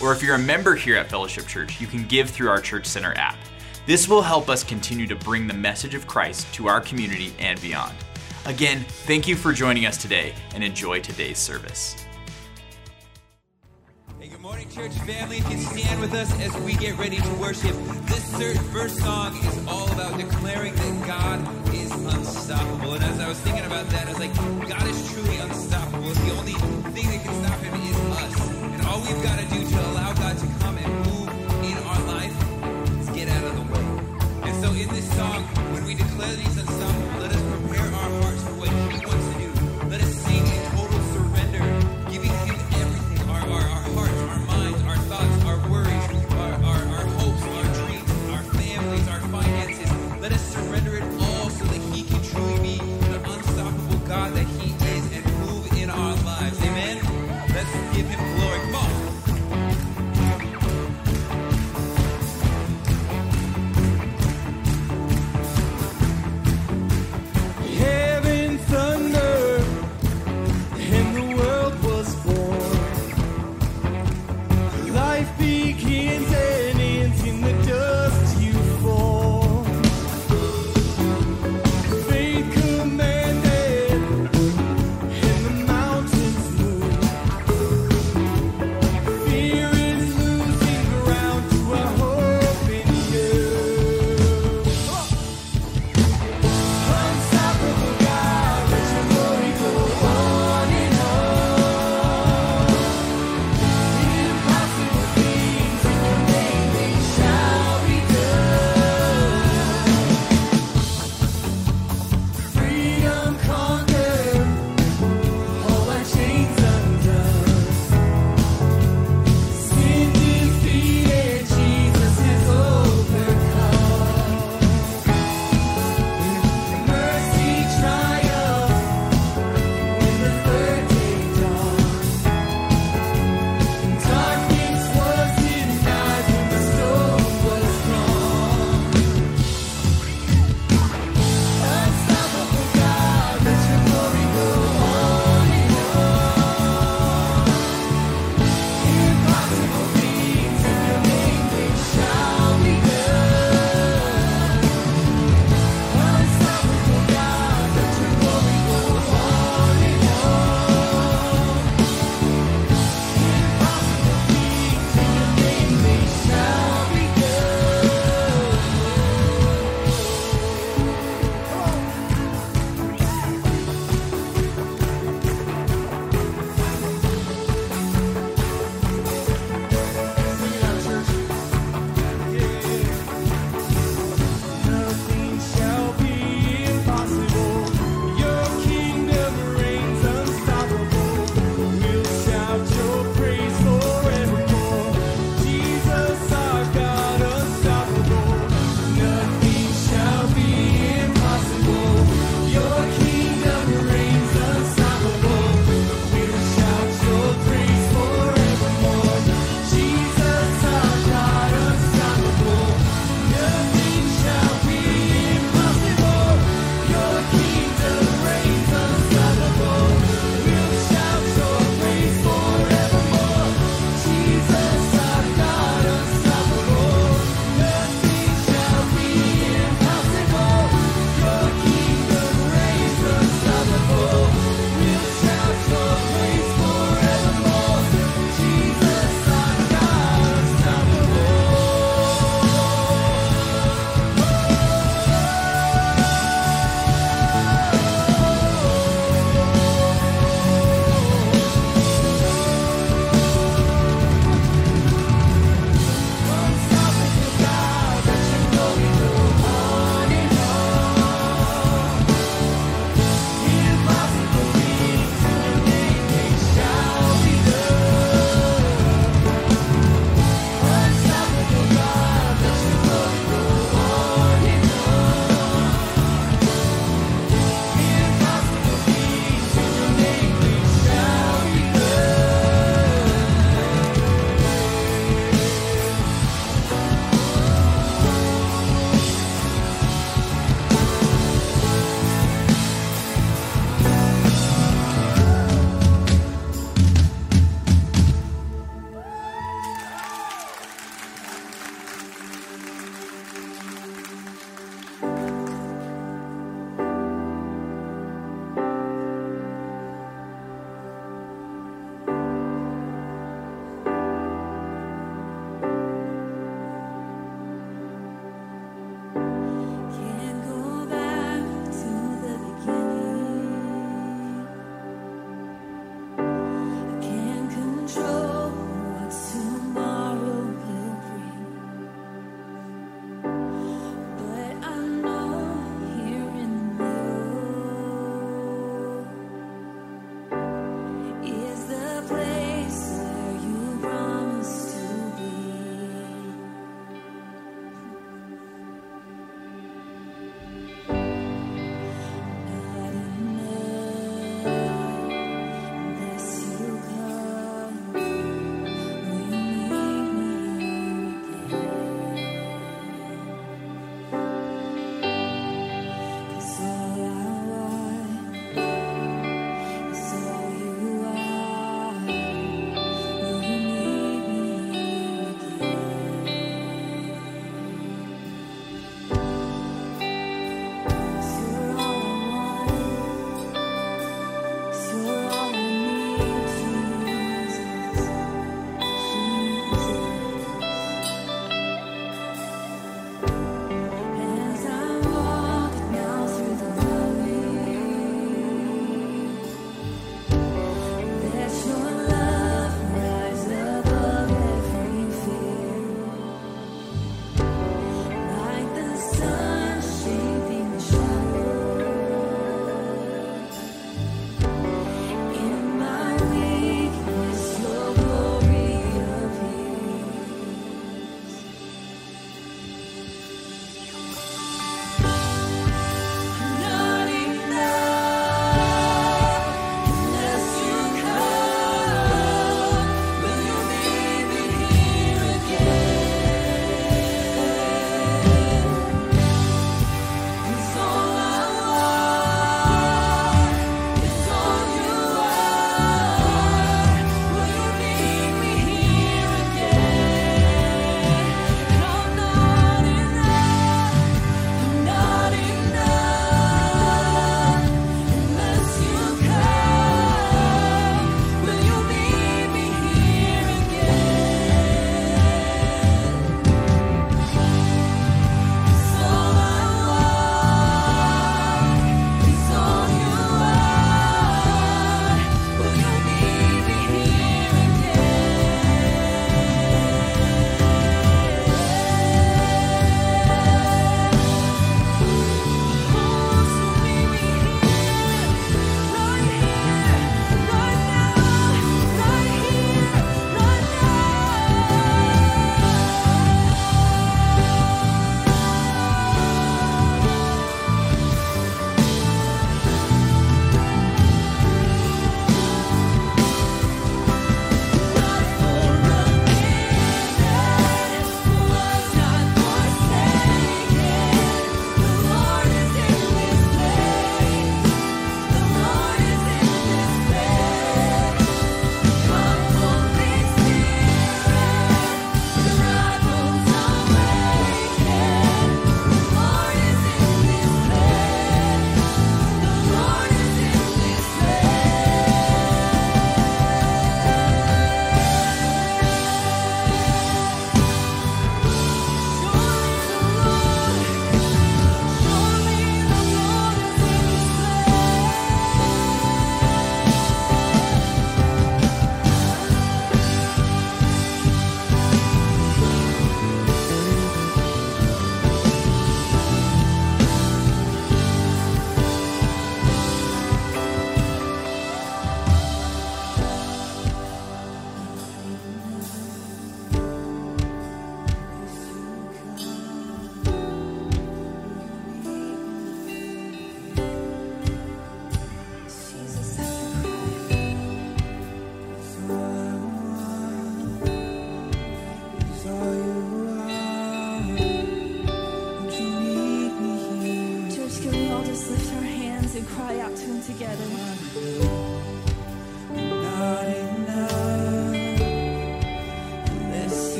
or if you're a member here at Fellowship Church, you can give through our Church Center app. This will help us continue to bring the message of Christ to our community and beyond. Again, thank you for joining us today and enjoy today's service. Hey, good morning, church family. If you stand with us as we get ready to worship, this first song is all about declaring that God is unstoppable. And as I was thinking about that, I was like, God is truly unstoppable. The only thing that can stop him is us. And all we've got to in this song, when we declare these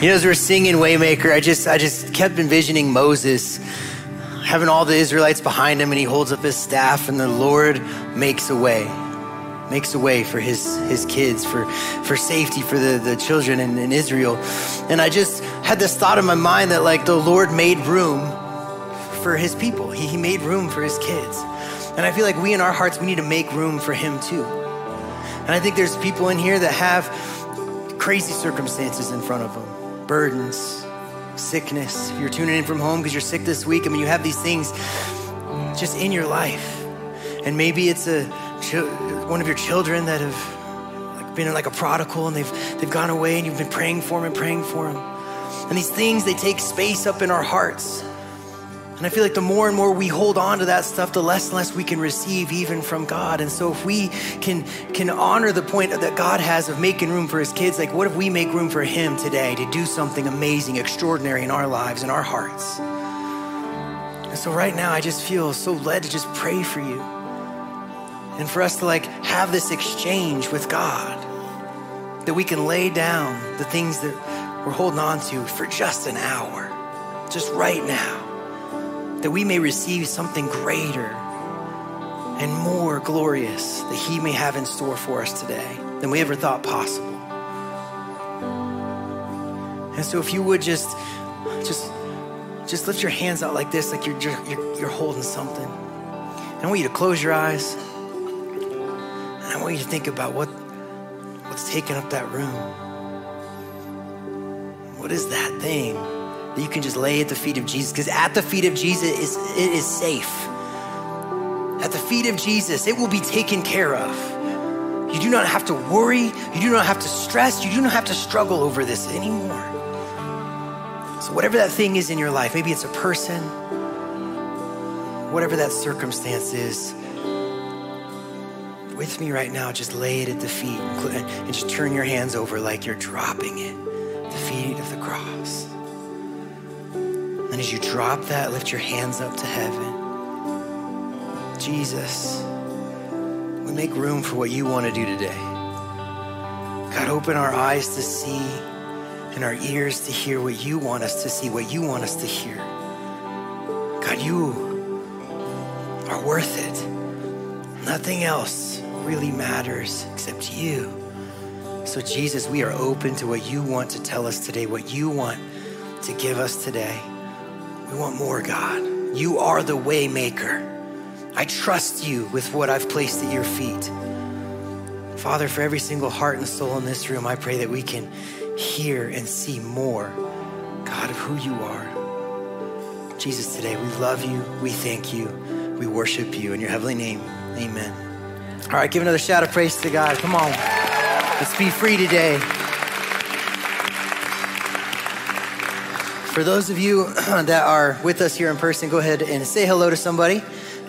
You know, as we're singing Waymaker, I just I just kept envisioning Moses having all the Israelites behind him and he holds up his staff and the Lord makes a way. Makes a way for his his kids, for for safety for the, the children in, in Israel. And I just had this thought in my mind that like the Lord made room for his people. He, he made room for his kids. And I feel like we in our hearts, we need to make room for him too. And I think there's people in here that have crazy circumstances in front of them, burdens, sickness. If you're tuning in from home because you're sick this week, I mean, you have these things just in your life. And maybe it's a one of your children that have been like a prodigal and they've they've gone away and you've been praying for them and praying for them. And these things they take space up in our hearts. And I feel like the more and more we hold on to that stuff, the less and less we can receive even from God. And so if we can can honor the point that God has of making room for his kids, like what if we make room for him today to do something amazing, extraordinary in our lives, and our hearts? And so right now I just feel so led to just pray for you. And for us to like have this exchange with God. That we can lay down the things that we're holding on to for just an hour. Just right now that we may receive something greater and more glorious that He may have in store for us today than we ever thought possible. And so, if you would just, just, just lift your hands out like this, like you're you're, you're holding something. And I want you to close your eyes, and I want you to think about what what's taking up that room. What is that thing? That you can just lay at the feet of Jesus because at the feet of Jesus it is safe. At the feet of Jesus, it will be taken care of. You do not have to worry, you do not have to stress, you do not have to struggle over this anymore. So whatever that thing is in your life, maybe it's a person, whatever that circumstance is, with me right now, just lay it at the feet and just turn your hands over like you're dropping it the feet of the cross. And as you drop that, lift your hands up to heaven. Jesus, we make room for what you want to do today. God, open our eyes to see and our ears to hear what you want us to see, what you want us to hear. God, you are worth it. Nothing else really matters except you. So, Jesus, we are open to what you want to tell us today, what you want to give us today. We want more, God. You are the way maker. I trust you with what I've placed at your feet. Father, for every single heart and soul in this room, I pray that we can hear and see more, God, of who you are. Jesus, today we love you, we thank you, we worship you in your heavenly name. Amen. All right, give another shout of praise to God. Come on. Let's be free today. For those of you that are with us here in person, go ahead and say hello to somebody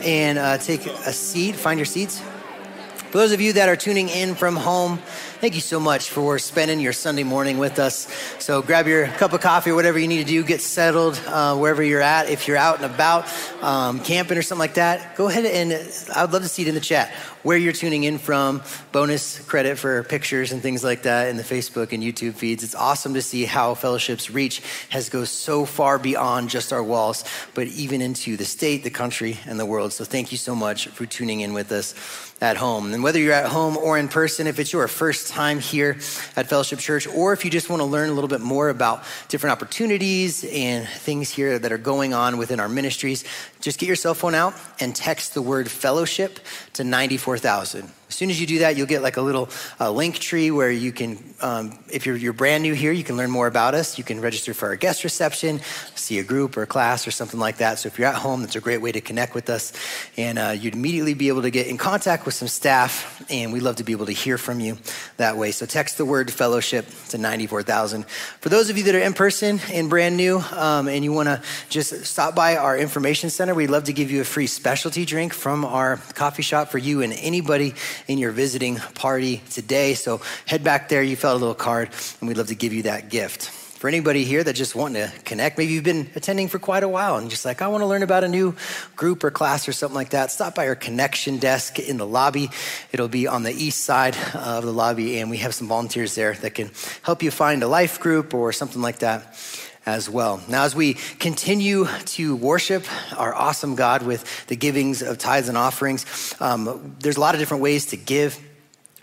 and uh, take a seat, find your seats. For those of you that are tuning in from home, thank you so much for spending your Sunday morning with us. So grab your cup of coffee or whatever you need to do, get settled uh, wherever you're at. If you're out and about, um, camping or something like that, go ahead and I would love to see it in the chat where you're tuning in from. Bonus credit for pictures and things like that in the Facebook and YouTube feeds. It's awesome to see how Fellowship's reach has goes so far beyond just our walls, but even into the state, the country, and the world. So thank you so much for tuning in with us at home. And whether you're at home or in person, if it's your first time here at Fellowship Church, or if you just want to learn a little bit more about different opportunities and things here that are going on within our ministries, just get your cell phone out and text the word fellowship to 94,000. As soon as you do that, you'll get like a little uh, link tree where you can, um, if you're, you're brand new here, you can learn more about us. You can register for our guest reception, see a group or a class or something like that. So if you're at home, that's a great way to connect with us. And uh, you'd immediately be able to get in contact with some staff. And we'd love to be able to hear from you that way. So text the word fellowship to 94,000. For those of you that are in person and brand new um, and you want to just stop by our information center, we'd love to give you a free specialty drink from our coffee shop for you and anybody in your visiting party today. So head back there. You filled out a little card, and we'd love to give you that gift. For anybody here that just want to connect, maybe you've been attending for quite a while and just like, I want to learn about a new group or class or something like that, stop by our connection desk in the lobby. It'll be on the east side of the lobby, and we have some volunteers there that can help you find a life group or something like that as well. Now, as we continue to worship our awesome God with the givings of tithes and offerings, um, there's a lot of different ways to give.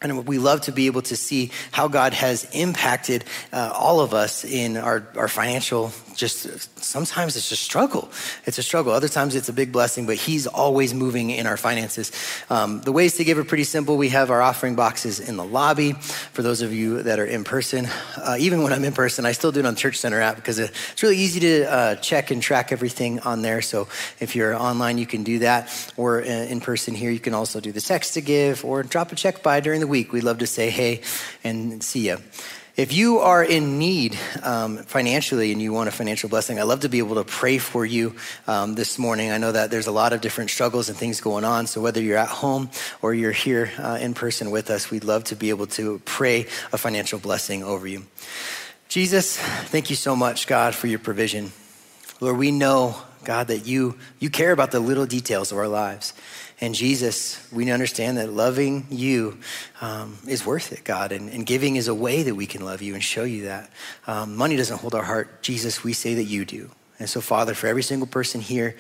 And we love to be able to see how God has impacted uh, all of us in our, our financial, just sometimes it's a struggle. It's a struggle. Other times it's a big blessing, but He's always moving in our finances. Um, the ways to give are pretty simple. We have our offering boxes in the lobby for those of you that are in person. Uh, even when I'm in person, I still do it on Church Center app because it's really easy to uh, check and track everything on there. So if you're online, you can do that. Or uh, in person here, you can also do the text to give or drop a check by during the week. We'd love to say hey and see you. If you are in need um, financially and you want a financial blessing, I'd love to be able to pray for you um, this morning. I know that there's a lot of different struggles and things going on. So whether you're at home or you're here uh, in person with us, we'd love to be able to pray a financial blessing over you. Jesus, thank you so much, God, for your provision. Lord, we know, God, that you, you care about the little details of our lives. And Jesus, we understand that loving you um, is worth it, God, and, and, giving is a way that we can love you and show you that. Um, money doesn't hold our heart. Jesus, we say that you do. And so, Father, for every single person here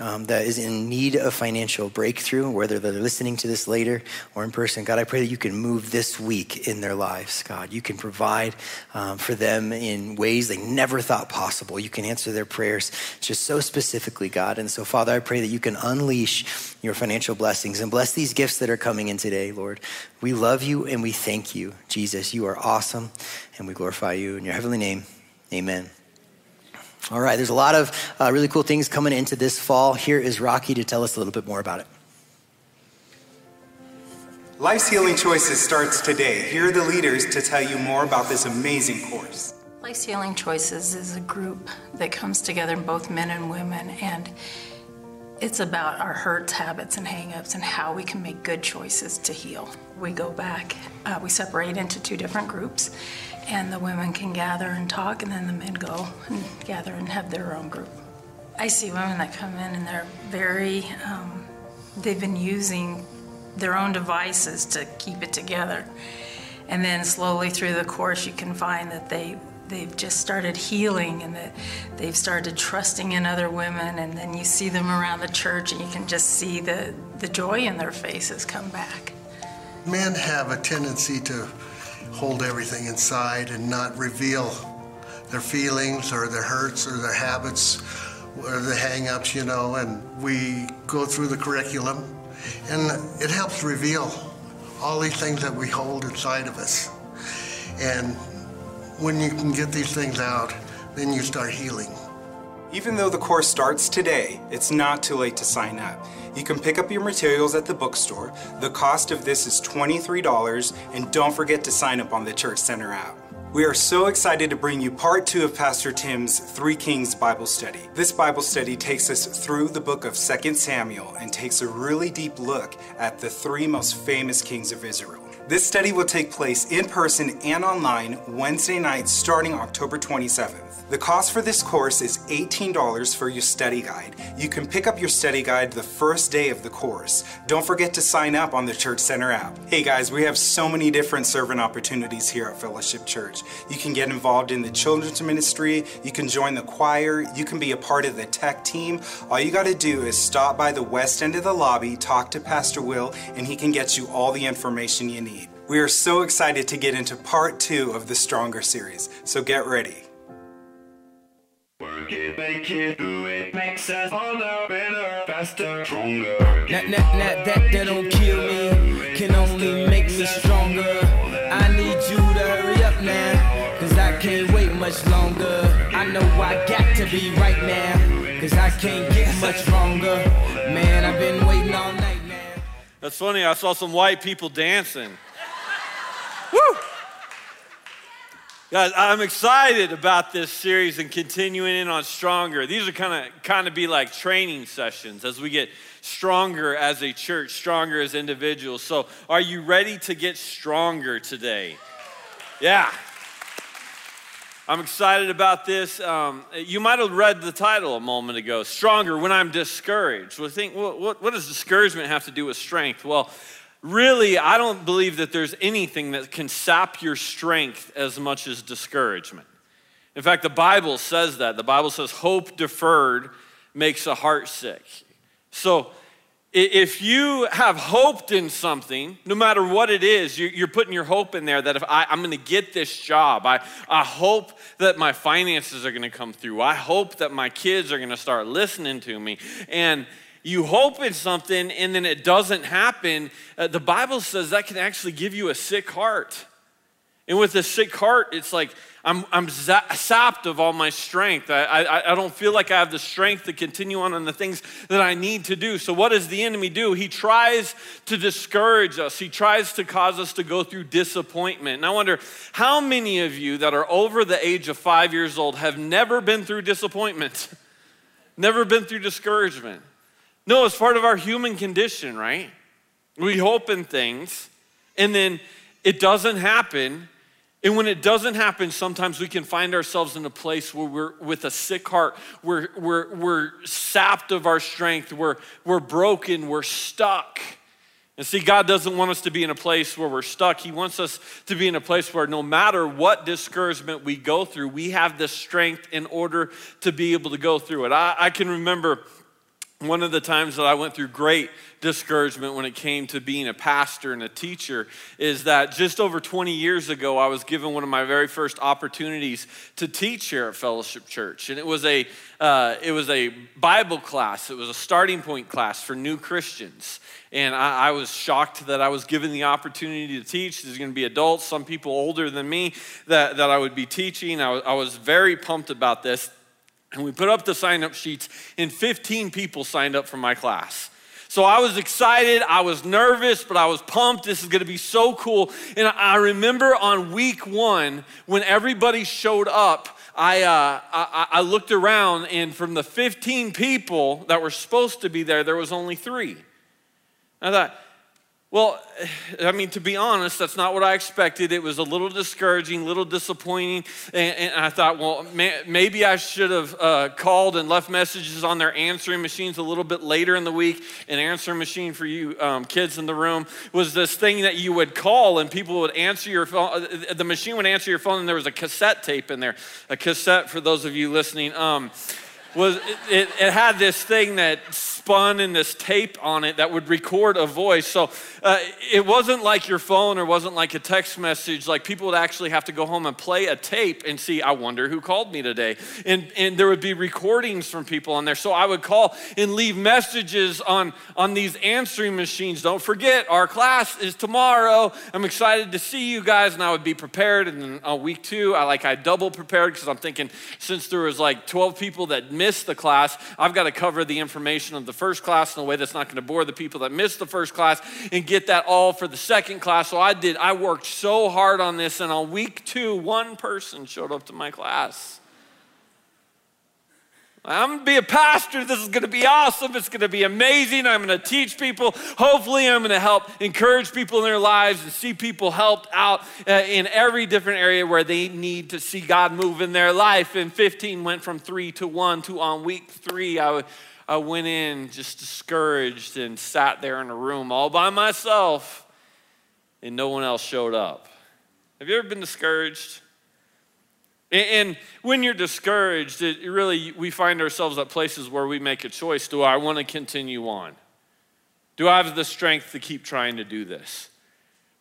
um, that is in need of financial breakthrough, whether they're listening to this later or in person, God, I pray that you can move this week in their lives, God. You can provide um, for them in ways they never thought possible. You can answer their prayers just so specifically, God. And so, Father, I pray that you can unleash your financial blessings and bless these gifts that are coming in today, Lord. We love you and we thank you, Jesus. You are awesome, and we glorify you in your heavenly name. Amen. All right, there's a lot of uh, really cool things coming into this fall. Here is Rocky to tell us a little bit more about it. Life's Healing Choices starts today. Here are the leaders to tell you more about this amazing course. Life's Healing Choices is a group that comes together, both men and women, and it's about our hurts, habits, and hangups and how we can make good choices to heal. We go back, uh, we separate into two different groups, and the women can gather and talk, and then the men go and gather and have their own group. I see women that come in and they're very, um, they've been using their own devices to keep it together. And then slowly through the course, you can find that they they've just started healing and that they've started trusting in other women. And then you see them around the church, and you can just see the the joy in their faces come back. Men have a tendency to hold everything inside and not reveal their feelings or their hurts or their habits or the hang-ups, you know, and we go through the curriculum and it helps reveal all these things that we hold inside of us. And when you can get these things out, then you start healing. Even though the course starts today, it's not too late to sign up. You can pick up your materials at the bookstore. The cost of this is $23, and don't forget to sign up on the Church Center app. We are so excited to bring you part two of Pastor Tim's Three Kings Bible study. This Bible study takes us through the book of 2 Samuel and takes a really deep look at the three most famous kings of Israel. This study will take place in person and online Wednesday nights starting October 27th. The cost for this course is $18 for your study guide. You can pick up your study guide the first day of the course. Don't forget to sign up on the Church Center app. Hey guys, we have so many different servant opportunities here at Fellowship Church. You can get involved in the children's ministry, you can join the choir, you can be a part of the tech team. All you got to do is stop by the west end of the lobby, talk to Pastor Will, and he can get you all the information you need. We are so excited to get into part two of the Stronger series, so get ready. Work it, make it, do it, makes us harder, better, faster, stronger. Not, not, not that that don't kill me, can only make me stronger. I need you to hurry up now, cause I can't wait much longer. I know I got to be right now, cause I can't get much stronger. Man, I've been waiting all night now. That's funny. I saw some white people dancing. Guys, I'm excited about this series and continuing in on stronger. These are kind of kind of be like training sessions as we get stronger as a church, stronger as individuals. So, are you ready to get stronger today? Yeah. I'm excited about this. Um, you might have read the title a moment ago Stronger When I'm Discouraged. Well, think, what, what does discouragement have to do with strength? Well, really, I don't believe that there's anything that can sap your strength as much as discouragement. In fact, the Bible says that. The Bible says, hope deferred makes a heart sick. So, if you have hoped in something, no matter what it is, you're putting your hope in there that if I, am going to get this job, I, I hope that my finances are going to come through. I hope that my kids are going to start listening to me. And you hope in something and then it doesn't happen. Uh, the Bible says that can actually give you a sick heart. And with a sick heart, it's like I'm, I'm sapped of all my strength. I, I, I don't feel like I have the strength to continue on on the things that I need to do. So, what does the enemy do? He tries to discourage us, he tries to cause us to go through disappointment. And I wonder how many of you that are over the age of five years old have never been through disappointment, never been through discouragement? No, it's part of our human condition, right? We hope in things, and then it doesn't happen and when it doesn't happen, sometimes we can find ourselves in a place where we're with a sick heart, we're, we're, we're sapped of our strength, we're, we're broken, we're stuck. And see, God doesn't want us to be in a place where we're stuck. He wants us to be in a place where no matter what discouragement we go through, we have the strength in order to be able to go through it. I, I can remember one of the times that I went through great discouragement when it came to being a pastor and a teacher is that just over 20 years ago, I was given one of my very first opportunities to teach here at Fellowship Church. And it was a, uh, it was a Bible class, it was a starting point class for new Christians. And I, I was shocked that I was given the opportunity to teach. There's going to be adults, some people older than me, that, that I would be teaching. I was, I was very pumped about this. And we put up the sign up sheets, and 15 people signed up for my class. So I was excited, I was nervous, but I was pumped. This is gonna be so cool. And I remember on week one, when everybody showed up, I, uh, I, I looked around, and from the 15 people that were supposed to be there, there was only three. I thought, well, I mean, to be honest, that's not what I expected. It was a little discouraging, a little disappointing. And, and I thought, well, may, maybe I should have uh, called and left messages on their answering machines a little bit later in the week. An answering machine for you um, kids in the room was this thing that you would call and people would answer your phone. Uh, the machine would answer your phone and there was a cassette tape in there. A cassette, for those of you listening, um, was it, it, it had this thing that spun in this tape on it that would record a voice. So uh, it wasn't like your phone or wasn't like a text message. Like people would actually have to go home and play a tape and see, I wonder who called me today. And, and there would be recordings from people on there. So I would call and leave messages on, on these answering machines. Don't forget, our class is tomorrow. I'm excited to see you guys. And I would be prepared. And then on week two, I like I double prepared because I'm thinking since there was like 12 people that missed the class, I've got to cover the information of the first class in a way that's not going to bore the people that missed the first class and get that all for the second class. So I did, I worked so hard on this, and on week two, one person showed up to my class. I'm gonna be a pastor. This is gonna be awesome. It's gonna be amazing. I'm gonna teach people. Hopefully, I'm gonna help encourage people in their lives and see people helped out uh, in every different area where they need to see God move in their life. And 15 went from three to one to on week three, I I went in just discouraged and sat there in a room all by myself, and no one else showed up. Have you ever been discouraged? And when you're discouraged, it really we find ourselves at places where we make a choice. Do I want to continue on? Do I have the strength to keep trying to do this?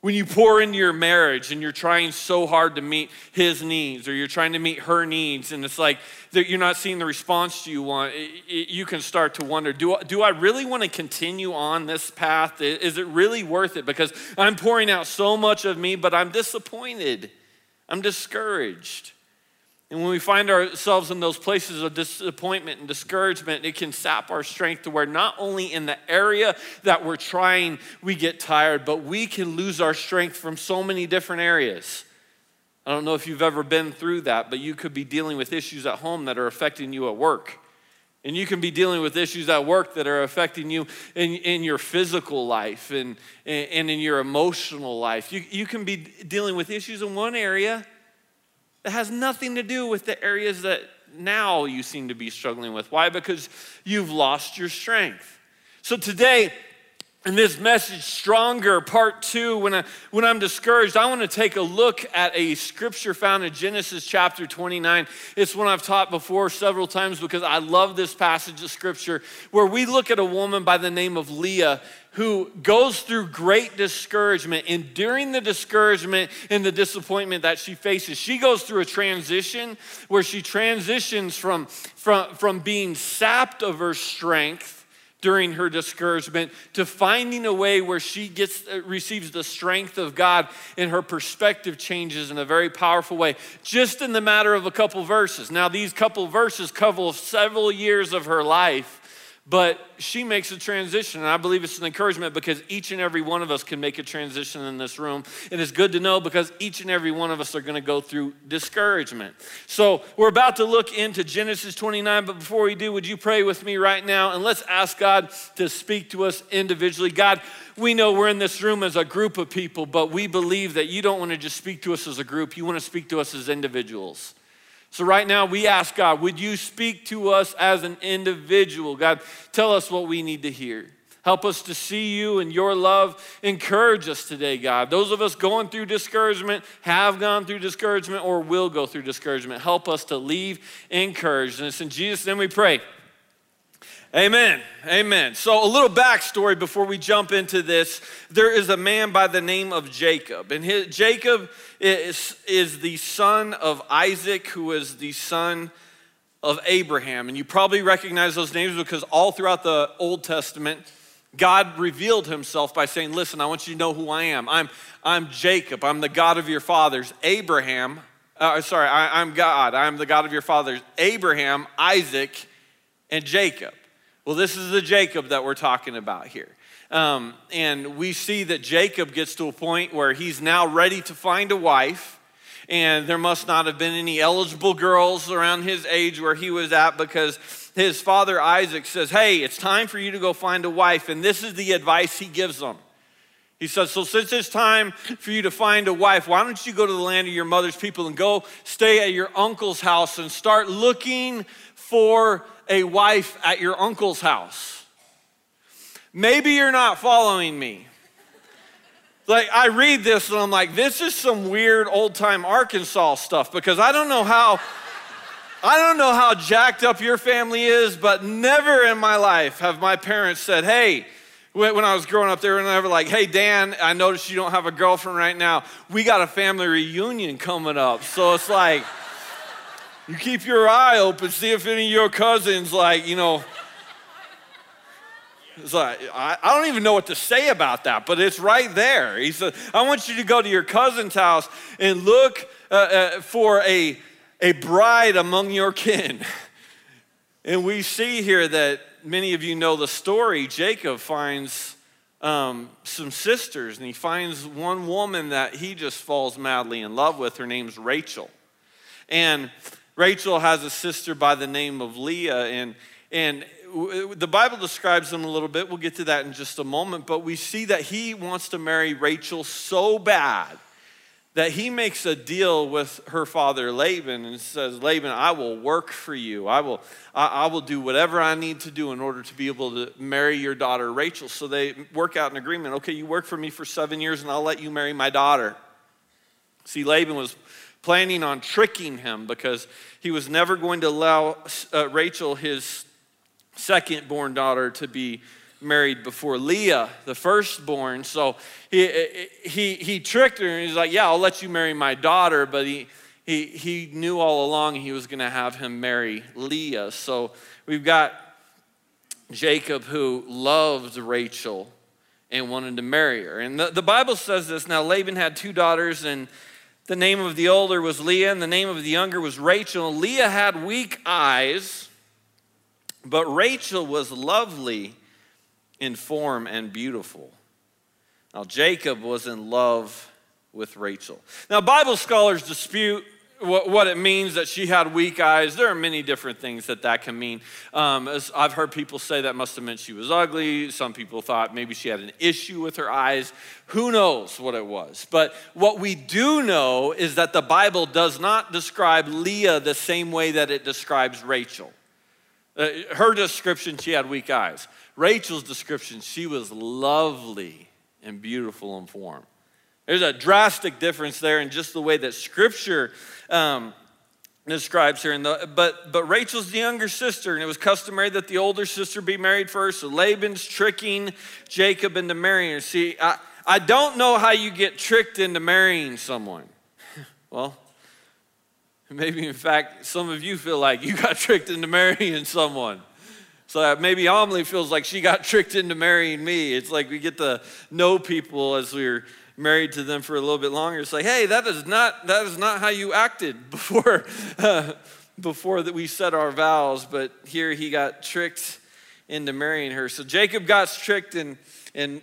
When you pour into your marriage and you're trying so hard to meet his needs or you're trying to meet her needs, and it's like you're not seeing the response you want, you can start to wonder do, I, do I really want to continue on this path? Is it really worth it? Because I'm pouring out so much of me, but I'm disappointed, I'm discouraged. And when we find ourselves in those places of disappointment and discouragement, it can sap our strength to where not only in the area that we're trying we get tired, but we can lose our strength from so many different areas. I don't know if you've ever been through that, but you could be dealing with issues at home that are affecting you at work. And you can be dealing with issues at work that are affecting you in, in your physical life and, and in your emotional life. You, you can be dealing with issues in one area that has nothing to do with the areas that now you seem to be struggling with. Why? Because you've lost your strength. So today, in this message, Stronger, part two, when, I, when I'm discouraged, I want to take a look at a scripture found in Genesis chapter 29. It's one I've taught before several times because I love this passage of scripture where we look at a woman by the name of Leah who goes through great discouragement. And during the discouragement and the disappointment that she faces, she goes through a transition where she transitions from, from, from being sapped of her strength during her discouragement to finding a way where she gets uh, receives the strength of God and her perspective changes in a very powerful way just in the matter of a couple verses. Now these couple verses cover several years of her life but she makes a transition, and I believe it's an encouragement because each and every one of us can make a transition in this room. And it's good to know because each and every one of us are going to go through discouragement. So we're about to look into Genesis 29, but before we do, would you pray with me right now? And let's ask God to speak to us individually. God, we know we're in this room as a group of people, but we believe that you don't want to just speak to us as a group, you want to speak to us as individuals. So, right now, we ask God, would you speak to us as an individual? God, tell us what we need to hear. Help us to see you and your love. Encourage us today, God. Those of us going through discouragement, have gone through discouragement, or will go through discouragement. Help us to leave encouraged. And it's in Jesus' name we pray. Amen. Amen. So, a little backstory before we jump into this. There is a man by the name of Jacob, and his, Jacob is, is the son of Isaac, who is the son of Abraham. And you probably recognize those names because all throughout the Old Testament, God revealed himself by saying, Listen, I want you to know who I am. I'm, I'm Jacob, I'm the God of your fathers. Abraham, uh, sorry, I, I'm God, I'm the God of your fathers. Abraham, Isaac, and Jacob. Well, this is the Jacob that we're talking about here. Um, and we see that Jacob gets to a point where he's now ready to find a wife. And there must not have been any eligible girls around his age where he was at because his father Isaac says, Hey, it's time for you to go find a wife. And this is the advice he gives them. He says, So since it's time for you to find a wife, why don't you go to the land of your mother's people and go stay at your uncle's house and start looking for a wife at your uncle's house. Maybe you're not following me. Like, I read this and I'm like, this is some weird old time Arkansas stuff because I don't know how. I don't know how jacked up your family is, but never in my life have my parents said, Hey, when I was growing up, they were never like, Hey, Dan, I noticed you don't have a girlfriend right now. We got a family reunion coming up. So it's like, you keep your eye open, see if any of your cousins, like, you know. It's like, I, I don't even know what to say about that, but it's right there. He said, I want you to go to your cousin's house and look uh, uh, for a, a bride among your kin. And we see here that many of you know the story. Jacob finds um, some sisters, and he finds one woman that he just falls madly in love with. Her name's Rachel. And Rachel has a sister by the name of Leah, and, and the Bible describes them a little bit. We'll get to that in just a moment, but we see that he wants to marry Rachel so bad that he makes a deal with her father Laban and says, Laban, I will work for you. I will, I, I, will do whatever I need to do in order to be able to marry your daughter Rachel. So they work out an agreement. Okay, you work for me for seven years and I'll let you marry my daughter. See, Laban was planning on tricking him because he was never going to allow uh, Rachel, his second born daughter, to be married before Leah, the firstborn. So he, he, he tricked her and he's like, Yeah, I'll let you marry my daughter. But he, he, he knew all along he was going to have him marry Leah. So we've got Jacob who loved Rachel and wanted to marry her. And the, the Bible says this now Laban had two daughters, and the name of the older was Leah, and the name of the younger was Rachel. Leah had weak eyes, but Rachel was lovely in form and beautiful. Now, Jacob was in love with Rachel. Now, Bible scholars dispute what, what it means that she had weak eyes. There are many different things that that can mean. Um, I've heard people say that must have meant she was ugly. Some people thought maybe she had an issue with her eyes. Who knows what it was? But what we do know is that the Bible does not describe Leah the same way that it describes Rachel. Uh, her description, she had weak eyes. Rachel's description, she was lovely and beautiful in form. There's a drastic difference there in just the way that Scripture um, describes her. The, but, but Rachel's the younger sister, and it was customary that the older sister be married first. So Laban's tricking Jacob into marrying her. See, I, I don't know how you get tricked into marrying someone. Well, maybe in fact, some of you feel like you got tricked into marrying someone. So maybe Amelie feels like she got tricked into marrying me. It's like we get to know people as we're married to them for a little bit longer. It's like, hey, that is not that is not how you acted before uh, before that we said our vows. But here he got tricked into marrying her. So Jacob got tricked and and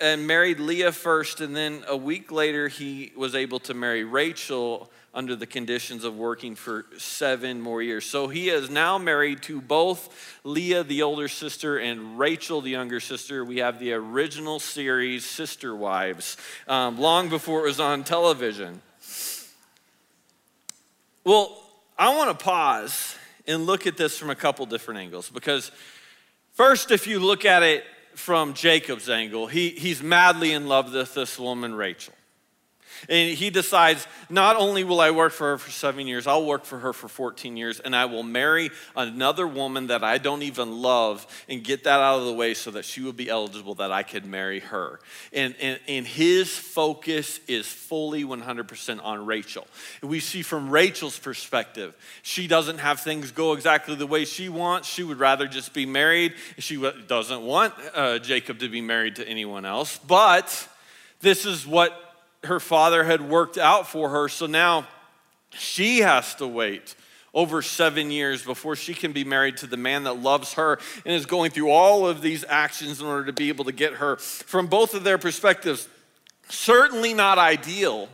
and married Leah first, and then a week later he was able to marry Rachel under the conditions of working for seven more years. So he is now married to both Leah, the older sister, and Rachel, the younger sister. We have the original series, Sister Wives, um, long before it was on television. Well, I want to pause and look at this from a couple different angles because, first, if you look at it from Jacob's angle, he, he's madly in love with this woman, Rachel. And he decides, not only will I work for her for seven years, I'll work for her for 14 years, and I will marry another woman that I don't even love and get that out of the way so that she will be eligible that I could marry her. And, and, and his focus is fully 100% on Rachel. We see from Rachel's perspective, she doesn't have things go exactly the way she wants. She would rather just be married. She doesn't want uh, Jacob to be married to anyone else, but this is what her father had worked out for her. So now she has to wait over seven years before she can be married to the man that loves her and is going through all of these actions in order to be able to get her. From both of their perspectives, certainly not ideal,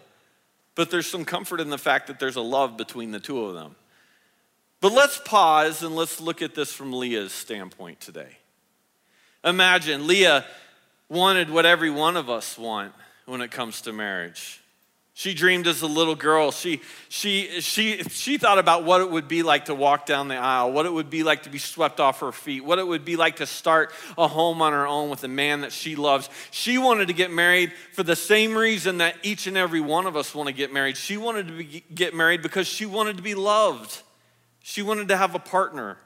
but there's some comfort in the fact that there's a love between the two of them. But let's pause and let's look at this from Leah's standpoint today. Imagine Leah wanted what every one of us want when it comes to marriage. She dreamed as a little girl. She, she, she, she thought about what it would be like to walk down the aisle, what it would be like to be swept off her feet, what it would be like to start a home on her own with a man that she loves. She wanted to get married for the same reason that each and every one of us want to get married. She wanted to be, get married because she wanted to be loved, she wanted to have a partner.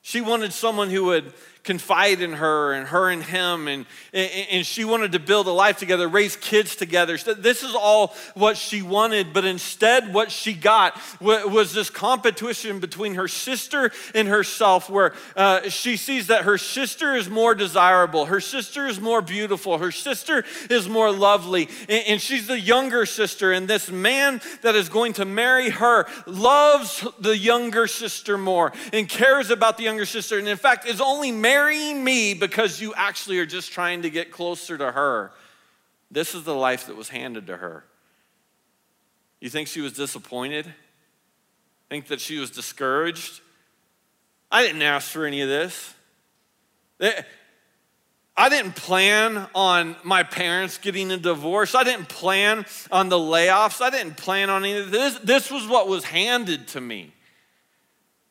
She wanted someone who would confide in her and her and him, and, and she wanted to build a life together, raise kids together. This is all what she wanted, but instead, what she got was this competition between her sister and herself, where uh, she sees that her sister is more desirable, her sister is more beautiful, her sister is more lovely, and, and she's the younger sister, and this man that is going to marry her loves the younger sister more and cares about the younger sister, and in fact, is only married marrying me because you actually are just trying to get closer to her. This is the life that was handed to her. You think she was disappointed? Think that she was discouraged? I didn't ask for any of this. I didn't plan on my parents getting a divorce. I didn't plan on the layoffs. I didn't plan on any of this. This was what was handed to me.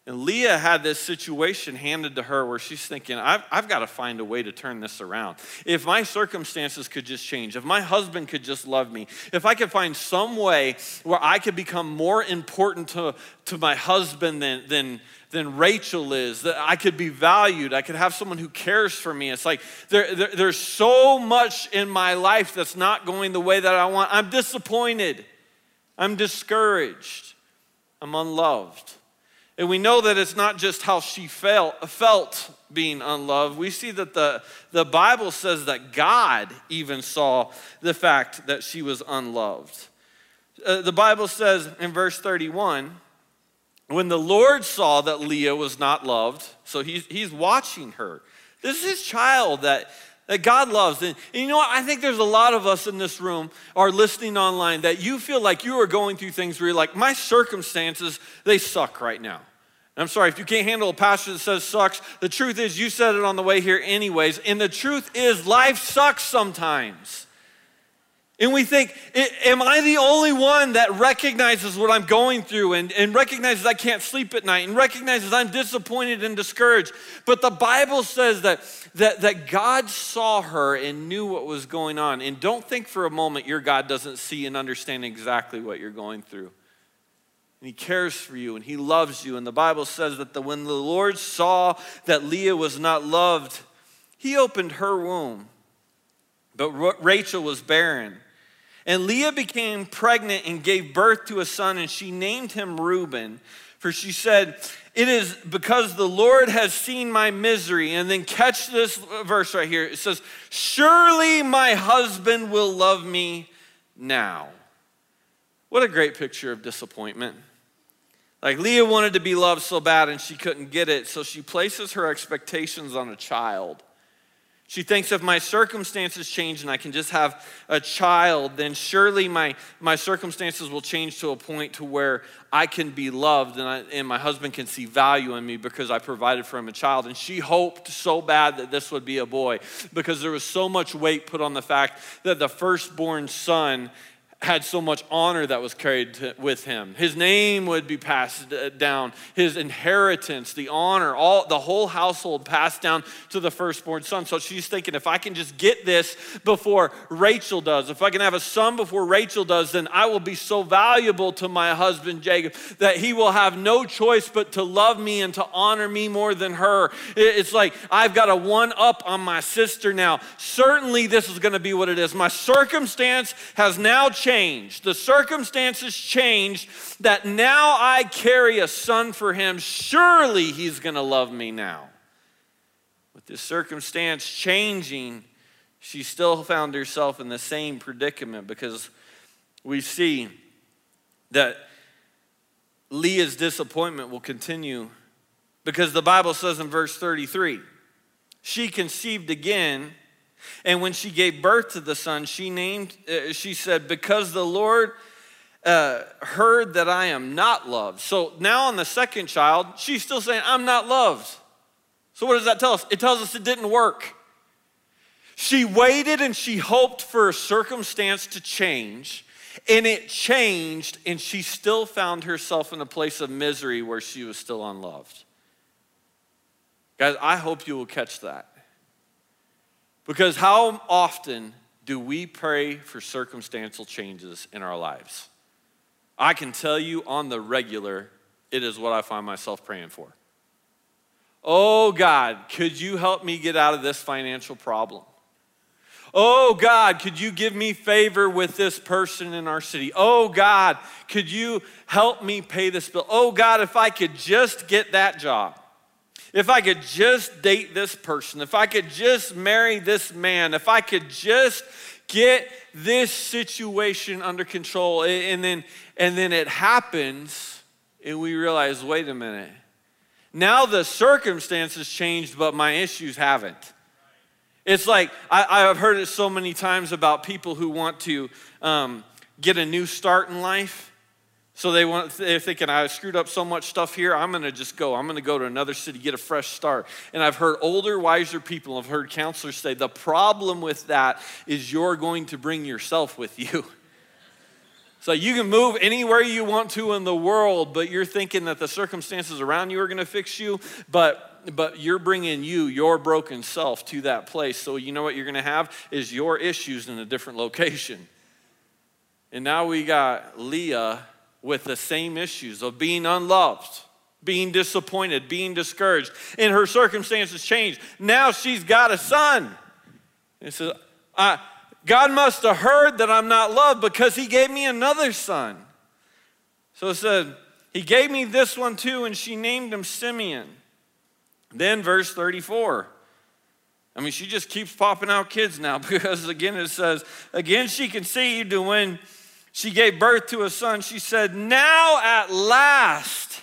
And Leah had this situation handed to her where she's thinking, I've, I've got to find a way to turn this around. If my circumstances could just change, if my husband could just love me, if I could find some way where I could become more important to, to my husband than, than, than Rachel is, that I could be valued, I could have someone who cares for me. It's like there, there, there's so much in my life that's not going the way that I want. I'm disappointed, I'm discouraged, I'm unloved. And we know that it's not just how she felt, felt being unloved. We see that the, the Bible says that God even saw the fact that she was unloved. Uh, the Bible says in verse 31 when the Lord saw that Leah was not loved, so he's, he's watching her. This is his child that, that God loves. And, and you know what? I think there's a lot of us in this room or listening online that you feel like you are going through things where you're like, my circumstances, they suck right now. I'm sorry, if you can't handle a pastor that says sucks, the truth is you said it on the way here anyways. And the truth is life sucks sometimes. And we think, am I the only one that recognizes what I'm going through and, and recognizes I can't sleep at night and recognizes I'm disappointed and discouraged? But the Bible says that, that, that God saw her and knew what was going on. And don't think for a moment your God doesn't see and understand exactly what you're going through. And he cares for you and he loves you. And the Bible says that the, when the Lord saw that Leah was not loved, he opened her womb. But Rachel was barren. And Leah became pregnant and gave birth to a son, and she named him Reuben. For she said, It is because the Lord has seen my misery. And then catch this verse right here. It says, Surely my husband will love me now. What a great picture of disappointment. Like Leah wanted to be loved so bad and she couldn't get it, so she places her expectations on a child. She thinks if my circumstances change and I can just have a child, then surely my, my circumstances will change to a point to where I can be loved and, I, and my husband can see value in me because I provided for him a child. And she hoped so bad that this would be a boy because there was so much weight put on the fact that the firstborn son had so much honor that was carried to, with him. His name would be passed uh, down, his inheritance, the honor, all the whole household passed down to the firstborn son. So she's thinking, if I can just get this before Rachel does, if I can have a son before Rachel does, then I will be so valuable to my husband Jacob that he will have no choice but to love me and to honor me more than her. It's like I've got a one up on my sister now. Certainly, this is going to be what it is. My circumstance has now changed changed. The circumstances changed that now I carry a son for him. Surely he's going to love me now. With this circumstance changing, she still found herself in the same predicament because we see that Leah's disappointment will continue because the Bible says in verse 33 she conceived again and when she gave birth to the son, she named, uh, she said, Because the Lord uh, heard that I am not loved. So now on the second child, she's still saying, I'm not loved. So what does that tell us? It tells us it didn't work. She waited and she hoped for a circumstance to change, and it changed, and she still found herself in a place of misery where she was still unloved. Guys, I hope you will catch that. Because how often do we pray for circumstantial changes in our lives? I can tell you on the regular, it is what I find myself praying for. Oh God, could you help me get out of this financial problem? Oh God, could you give me favor with this person in our city? Oh God, could you help me pay this bill? Oh God, if I could just get that job. If I could just date this person, if I could just marry this man, if I could just get this situation under control and then and then it happens and we realize wait a minute. Now the circumstances changed but my issues haven't. It's like I, have heard it so many times about people who want to um, get a new start in life so they want, they're thinking, I screwed up so much stuff here, I'm gonna just go. I'm gonna go to another city, get a fresh start. And I've heard older, wiser people, I've heard counselors say, the problem with that is you're going to bring yourself with you. So you can move anywhere you want to in the world, but you're thinking that the circumstances around you are gonna fix you, but but you're bringing you, your broken self, to that place. So you know what you're gonna have is your issues in a different location. And now we got Leah with the same issues of being unloved, being disappointed, being discouraged. And her circumstances changed. Now she's got a son. And says, I, God must have heard that I'm not loved because he gave me another son. So it said, He gave me this one too, and she named him Simeon. Then, verse 34. I mean, she just keeps popping out kids now because, again, it says, Again, she conceived, and when she gave birth to a son, she said, Now at last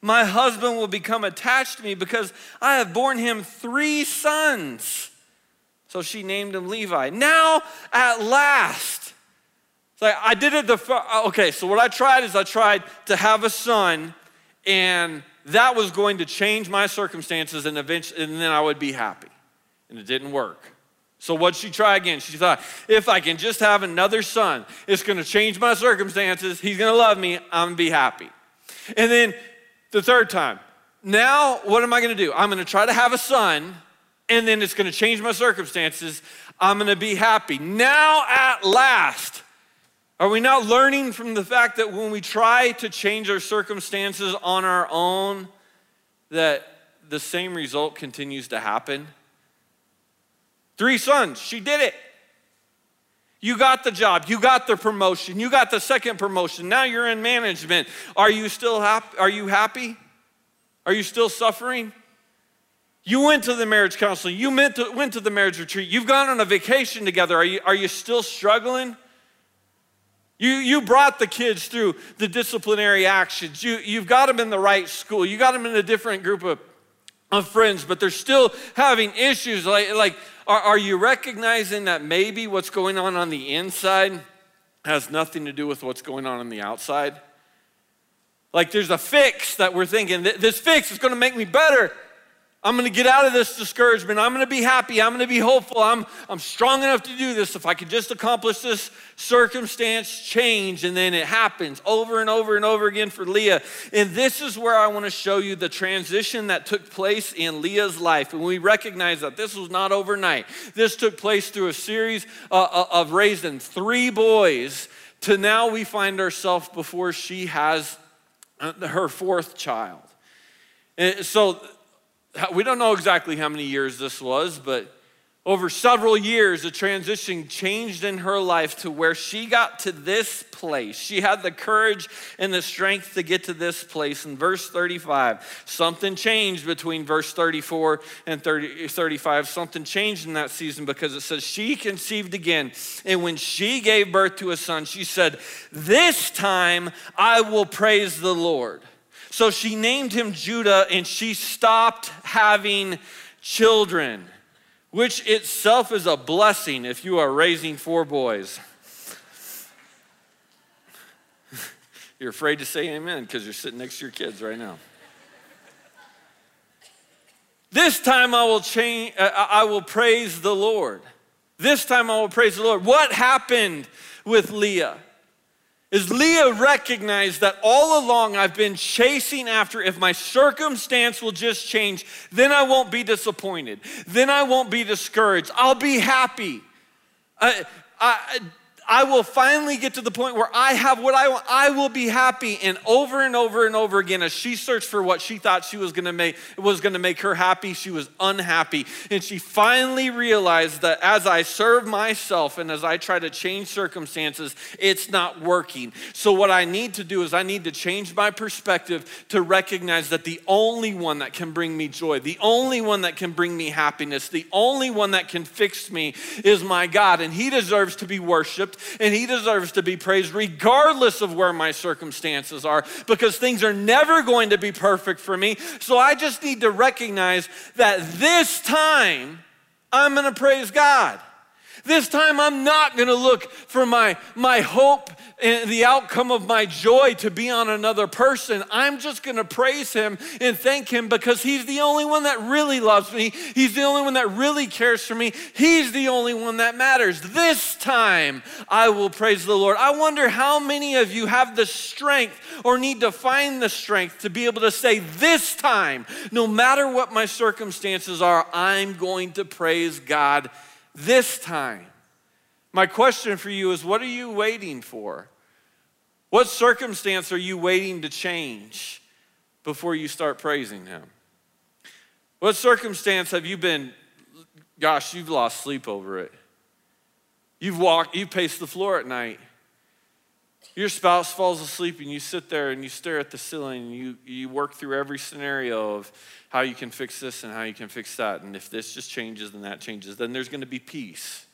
my husband will become attached to me because I have borne him three sons. So she named him Levi. Now, at last, like I did it the fir- uh, okay. So what I tried is I tried to have a son, and that was going to change my circumstances, and eventually, and then I would be happy. And it didn't work. So what'd she try again? She thought, if I can just have another son, it's to change my circumstances. He's to love me. I'm to be happy. And then the third time, now what am I to do? I'm to try to have a son, and then it's to change my circumstances. I'm to be happy. Now at last, are we not learning from the fact that when we try to change our circumstances on our own, that the same result continues to happen? Three sons, she did it. You got the job, you got the promotion, you got the second promotion. Now you're in management. Are you still happy? Are you happy? Are you still suffering? You went to the marriage counseling, you went to, went to the marriage retreat, you've gone on a vacation together. Are you, are you still struggling? You, you brought the kids through the disciplinary actions. You, you've got them in the right school. You got them in a different group of, of friends, but they're still having issues. Like, like are, are you recognizing that maybe what's going on on the inside has nothing to do with what's going on on the outside? Like there's a fix that we're thinking, this fix is going to make me better. I'm going to get out of this discouragement. I'm going to be happy. I'm going to be hopeful. I'm, I'm strong enough to do this. If I could just accomplish this circumstance change, and then it happens over and over and over again for Leah. And this is where I want to show you the transition that took place in Leah's life. And we recognize that this was not overnight. This took place through a series uh, of raising three boys to now we find ourselves before she has uh, her fourth child. And so we don't know exactly how many years this was, but over several years, the transition changed in her life to where she got to this place. She had the courage and the strength to get to this place. In verse 35, something changed between verse 34 and 30, 35. Something changed in that season because it says, She conceived again. And when she gave birth to a son, she said, This time I will praise the Lord. So she named him Judah and she stopped having children, which itself is a blessing if you are raising four boys. You're afraid to say amen because you're sitting next to your kids right now. This time I will change, uh, I will praise the Lord. This time I will praise the Lord. What happened with Leah? Is Leah recognized that all along I've been chasing after if my circumstance will just change, then I won't be disappointed. Then I won't be discouraged. I'll be happy. I, I, I will finally get to the point where I have what I want. I will be happy. And over and over and over again, as she searched for what she thought she was gonna make was gonna make her happy, she was unhappy. And she finally realized that as I serve myself and as I try to change circumstances, it's not working. So what I need to do is I need to change my perspective to recognize that the only one that can bring me joy, the only one that can bring me happiness, the only one that can fix me is my God. And He deserves to be worshiped and he deserves to be praised regardless of where my circumstances are because things are never going to be perfect for me. So I just need to recognize that this time I'm going to praise God. This time I'm not going to look for my, my hope and the outcome of my joy to be on another person. I'm just going to praise him and thank him because he's the only one that really loves me. He's the only one that really cares for me. He's the only one that matters. This time I will praise the Lord. I wonder how many of you have the strength or need to find the strength to be able to say, This time, no matter what my circumstances are, I'm going to praise God this time. My question for you is what are you waiting for? What circumstance are you waiting to change before you start praising Him? What circumstance have you been, gosh, you've lost sleep over it? You've walked, you paced the floor at night. Your spouse falls asleep and you sit there and you stare at the ceiling and you, you work through every scenario of how you can fix this and how you can fix that. And if this just changes and that changes, then there's going to be peace.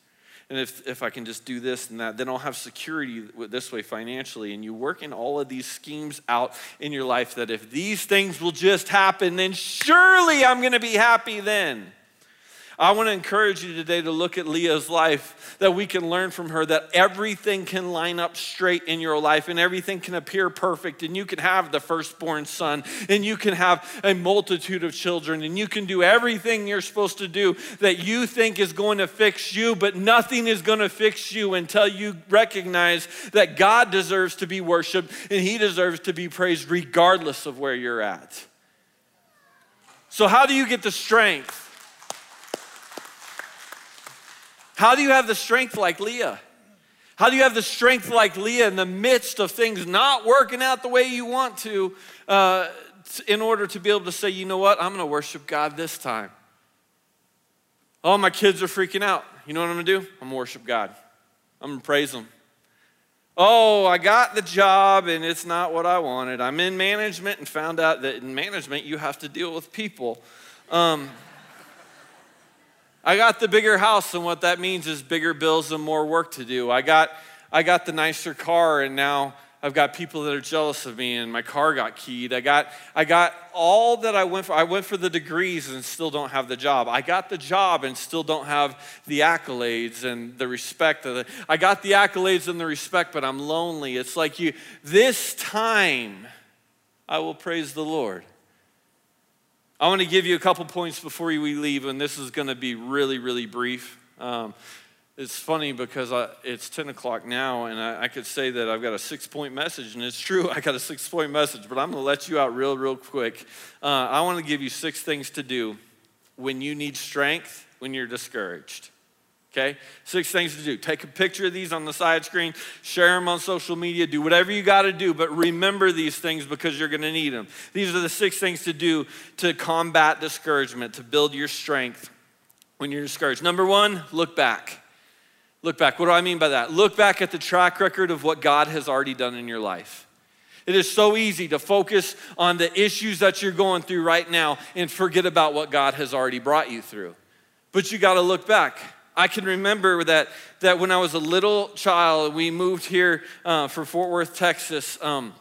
And if, if I can just do this and that, then I'll have security this way financially. And you work in all of these schemes out in your life that if these things will just happen, then surely I'm going to be happy then. I want to encourage you today to look at Leah's life, that we can learn from her that everything can line up straight in your life and everything can appear perfect, and you can have the firstborn son, and you can have a multitude of children, and you can do everything you're supposed to do that you think is going to fix you, but nothing is going to fix you until you recognize that God deserves to be worshiped and He deserves to be praised regardless of where you're at. So, how do you get the strength? How do you have the strength like Leah? How do you have the strength like Leah in the midst of things not working out the way you want to, uh, in order to be able to say, you know what, I'm gonna worship God this time? Oh, my kids are freaking out. You know what I'm gonna do? I'm gonna worship God. I'm gonna praise Him. Oh, I got the job and it's not what I wanted. I'm in management and found out that in management you have to deal with people. Um, I got the bigger house, and what that means is bigger bills and more work to do. I got, I got the nicer car, and now I've got people that are jealous of me, and my car got keyed. I got, I got all that I went for. I went for the degrees and still don't have the job. I got the job and still don't have the accolades and the respect. The, I got the accolades and the respect, but I'm lonely. It's like you, this time I will praise the Lord. I want to give you a couple points before we leave, and this is going to be really, really brief. Um, it's funny because I, it's 10 o'clock now, and I, I, could say that I've got a six point message, and it's true, I got a six point message, but I'm going to let you out real, real quick. Uh, I want to give you six things to do when you need strength, when you're discouraged. Okay? Six things to do. Take a picture of these on the side screen, share them on social media, do whatever you got to do, but remember these things because you're going to need them. These are the six things to do to combat discouragement, to build your strength when you're discouraged. Number one, look back. Look back. What do I mean by that? Look back at the track record of what God has already done in your life. It is so easy to focus on the issues that you're going through right now and forget about what God has already brought you through. But you got to look back. I can remember that, that when I was a little child, we moved here uh, for Fort Worth, Texas. Um,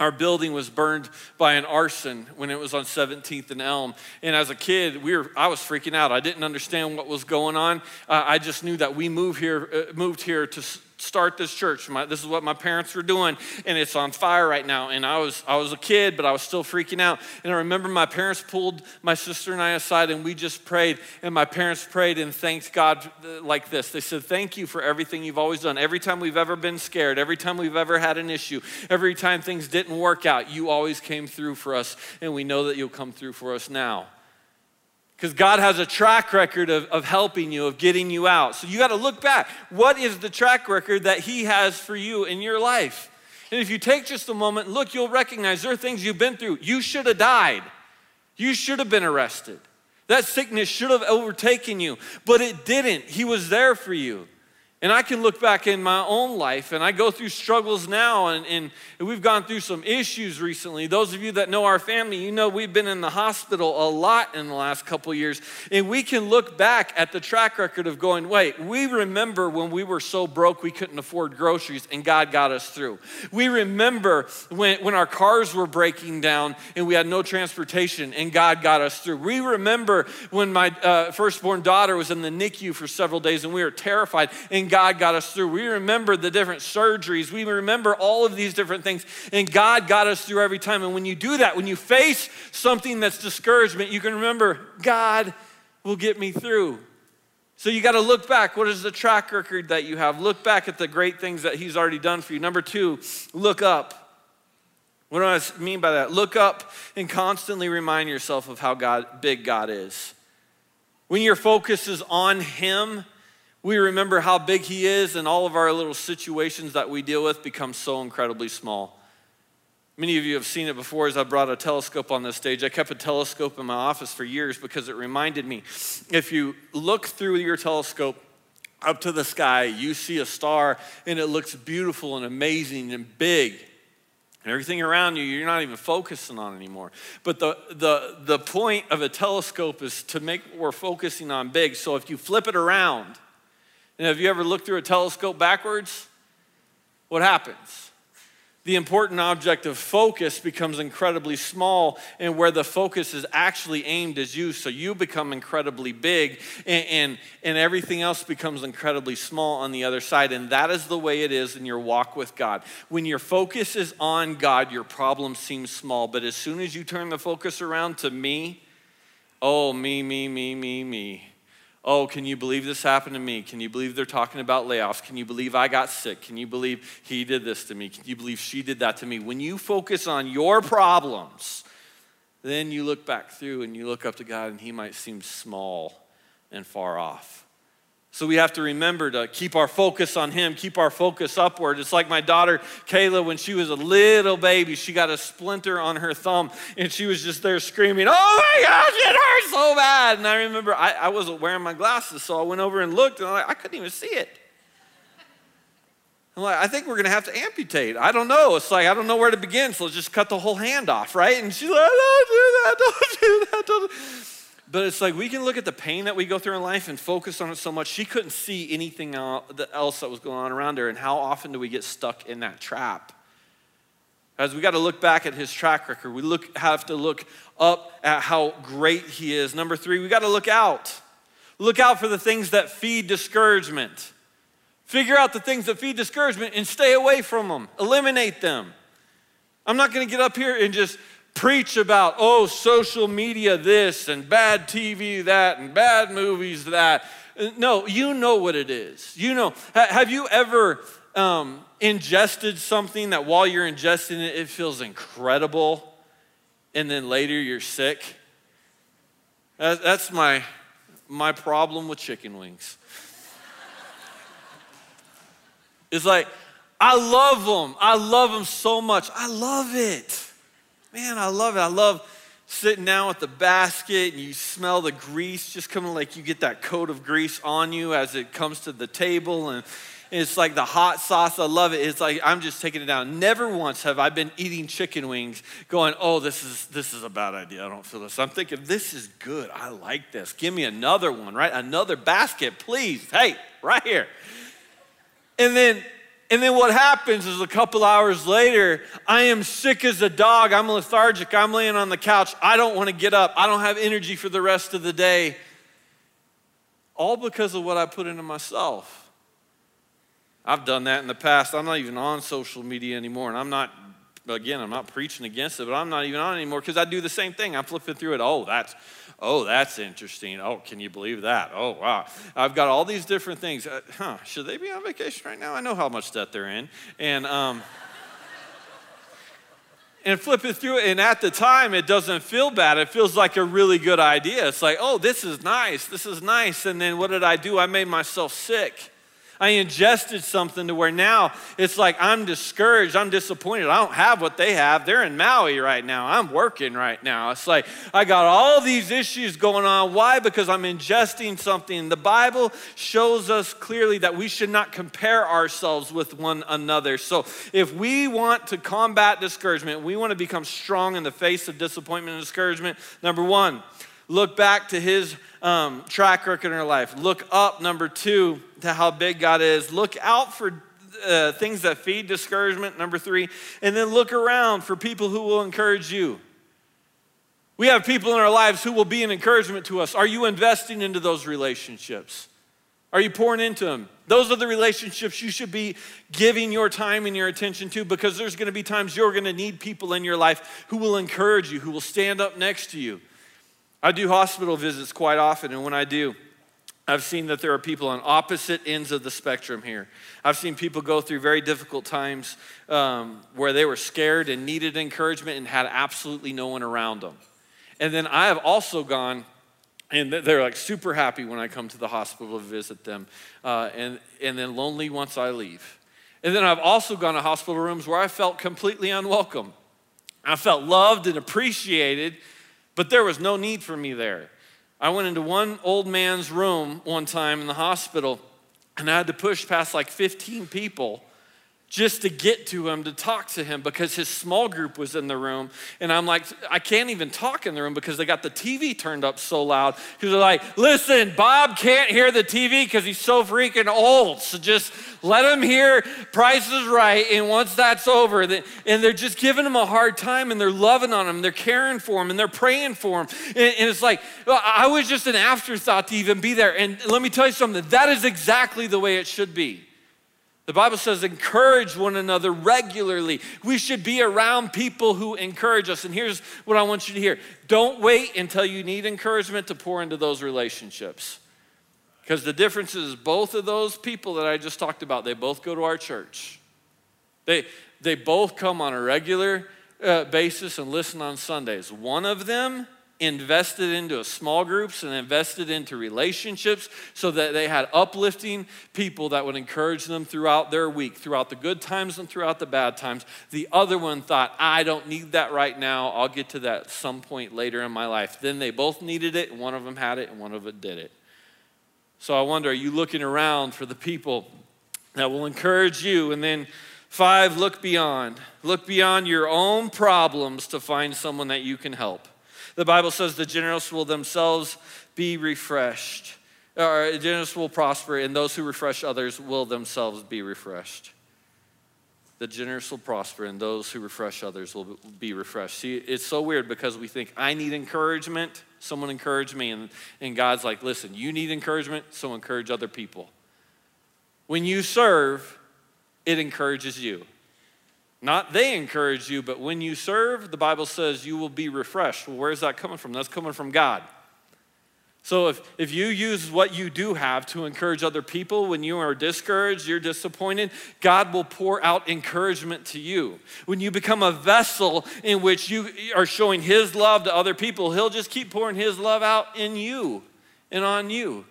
our building was burned by an arson when it was on 17th and Elm. And as a kid, we were, I was freaking out. I didn't understand what was going on. Uh, I just knew that we moved here, uh, moved here to start this church. My, this is what my parents were doing, and it's on fire right now. And I was, I was a kid, but I was still freaking out. And I remember my parents pulled my sister and I aside, and we just prayed. And my parents prayed and thanked God uh, like this. They said, "Thank you for everything you've always done. Every time we've ever been scared, every time we've ever had an issue, every time things didn't work out, you always came through for us, and we know that you'll come through for us now." Because God has a track record of, of helping you, of getting you out. So you got to look back. What is the track record that He has for you in your life? And if you take just a moment look, you'll recognize there are things you've been through. You should have died, you should have been arrested. That sickness should have overtaken you, but it didn't. He was there for you. And I can look back in my own life, and I go through struggles now, and, and, we've gone through some issues recently. Those of you that know our family, you know we've been in the hospital a lot in the last couple years. And we can look back at the track record of going, wait, we remember when we were so broke we couldn't afford groceries, and God got us through. We remember when, when our cars were breaking down and we had no transportation, and God got us through. We remember when my uh, firstborn daughter was in the NICU for several days, and we were terrified, and God got us through. We remember the different surgeries. We remember all of these different things. And God got us through every time. And when you do that, when you face something that's discouragement, you can remember God will get me through. So you got to look back. What is the track record that you have? Look back at the great things that He's already done for you. Number two, look up. What do I mean by that? Look up and constantly remind yourself of how God, big God is. When your focus is on Him, we remember how big He is, and all of our little situations that we deal with become so incredibly small. Many of you have seen it before as I brought a telescope on this stage. I kept a telescope in my office for years because it reminded me if you look through your telescope up to the sky, you see a star and it looks beautiful and amazing and big. And everything around you, you're not even focusing on anymore. But the, the, the point of a telescope is to make what we're focusing on big. So if you flip it around, and have you ever looked through a telescope backwards? What happens? the important object of focus becomes incredibly small, and where the focus is actually aimed is you. So you become incredibly big, and, and, and everything else becomes incredibly small on the other side. And that is the way it is in your walk with God. When your focus is on God, your problem seems small. But as soon as you turn the focus around to me, oh, me, me, me, me, me. Oh, can you believe this happened to me? Can you believe they're talking about layoffs? Can you believe I got sick? Can you believe he did this to me? Can you believe she did that to me? When you focus on your problems, then you look back through and you look up to God and he might seem small and far off. So we have to remember to keep our focus on him, keep our focus upward. It's like my daughter Kayla when she was a little baby, she got a splinter on her thumb and she was just there screaming, Oh my gosh, it hurts so bad. And I remember I, I wasn't wearing my glasses, so I went over and looked and like, I couldn't even see it. I'm like, I think we're gonna have to amputate. I don't know. It's like, I don't know where to begin, so let's just cut the whole hand off, right? And she's like, Don't do that, don't do that, don't do but it's like we can look at the pain that we go through in life and focus on it so much. She couldn't see anything else that was going on around her. And how often do we get stuck in that trap? As we got to look back at his track record, we look, have to look up at how great he is. Number three, we got to look out. Look out for the things that feed discouragement. Figure out the things that feed discouragement and stay away from them, eliminate them. I'm not going to get up here and just preach about, oh, social media this and bad TV that and bad movies that. No, you know what it is. You know. Have you ever um, ingested something that while you're ingesting it, it feels incredible, and then later you're sick? That's my, my problem with chicken wings. It's like, I love them. I love them so much. I love it. Man, I love it. I love sitting down with the basket and you smell the grease just coming like you get that coat of grease on you as it comes to the table and it's like the hot sauce. I love it. It's like I'm just taking it down. Never once have I been eating chicken wings going, "Oh, this is this is a bad idea. I don't feel this." I'm thinking, "This is good. I like this. Give me another one, right? Another basket, please. Hey, right here." And then and then what happens is a couple hours later, I am sick as a dog. I'm lethargic. I'm laying on the couch. I don't want to get up. I don't have energy for the rest of the day. All because of what I put into myself. I've done that in the past. I'm not even on social media anymore. And I'm not, again, I'm not preaching against it, but I'm not even on anymore because I do the same thing. I'm flipping through it. Oh, that's Oh, that's interesting. Oh, can you believe that? Oh, wow. I've got all these different things. Uh, huh, should they be on vacation right now? I know how much debt they're in. And, um, and flipping through it, and at the time, it doesn't feel bad. It feels like a really good idea. It's like, oh, this is nice. This is nice. And then what did I do? I made myself sick. I ingested something to where now it's like I'm discouraged, I'm disappointed. I don't have what they have. They're in Maui right now. I'm working right now. It's like I got all these issues going on. Why? Because I'm ingesting something. The Bible shows us clearly that we should not compare ourselves with one another. So if we want to combat discouragement, we want to become strong in the face of disappointment and discouragement, number one, look back to his um, track record in our life. Look up, number two, to how big God is. Look out for uh, things that feed discouragement, number three. And then look around for people who will encourage you. We have people in our lives who will be an encouragement to us. Are you investing into those relationships? Are you pouring into them? Those are the relationships you should be giving your time and your attention to because there's going to be times you're going to need people in your life who will encourage you, who will stand up next to you. I do hospital visits quite often, and when I do, I've seen that there are people on opposite ends of the spectrum here. I've seen people go through very difficult times um, where they were scared and needed encouragement and had absolutely no one around them. And then I have also gone, and they're like super happy when I come to the hospital to visit them, uh, and, and then lonely once I leave. And then I've also gone to hospital rooms where I felt completely unwelcome. I felt loved and appreciated, but there was no need for me there. I went into one old man's room one time in the hospital, and I had to push past like 15 people just to get to him to talk to him because his small group was in the room. And I'm like, I can't even talk in the room because they got the TV turned up so loud. Because they're like, listen, Bob can't hear the TV because he's so freaking old. So just let him hear Price is Right. And once that's over, and they're just giving him a hard time and they're loving on him, they're caring for him, and they're praying for him. And it's like, I was just an afterthought to even be there. And let me tell you something that is exactly the way it should be. The Bible says, encourage one another regularly. We should be around people who encourage us. And here's what I want you to hear don't wait until you need encouragement to pour into those relationships. Because the difference is, both of those people that I just talked about, they both go to our church. They, they both come on a regular uh, basis and listen on Sundays. One of them invested into small groups and invested into relationships so that they had uplifting people that would encourage them throughout their week, throughout the good times and throughout the bad times. The other one thought, I don't need that right now. I'll get to that some point later in my life. Then they both needed it, and one of them had it, and one of them did it. So I wonder, are you looking around for the people that will encourage you? And then five, look beyond. Look beyond your own problems to find someone that you can help. The Bible says the generous will themselves be refreshed. Or generous will prosper, and those who refresh others will themselves be refreshed. The generous will prosper, and those who refresh others will be refreshed. See, it's so weird because we think, I need encouragement, someone encourage me. And, and God's like, listen, you need encouragement, so encourage other people. When you serve, it encourages you. Not they encourage you, but when you serve, the Bible says you will be refreshed. Well, where's that coming from? That's coming from God. So if, if you use what you do have to encourage other people when you are discouraged, you're disappointed, God will pour out encouragement to you. When you become a vessel in which you are showing His love to other people, He'll just keep pouring His love out in you and on you.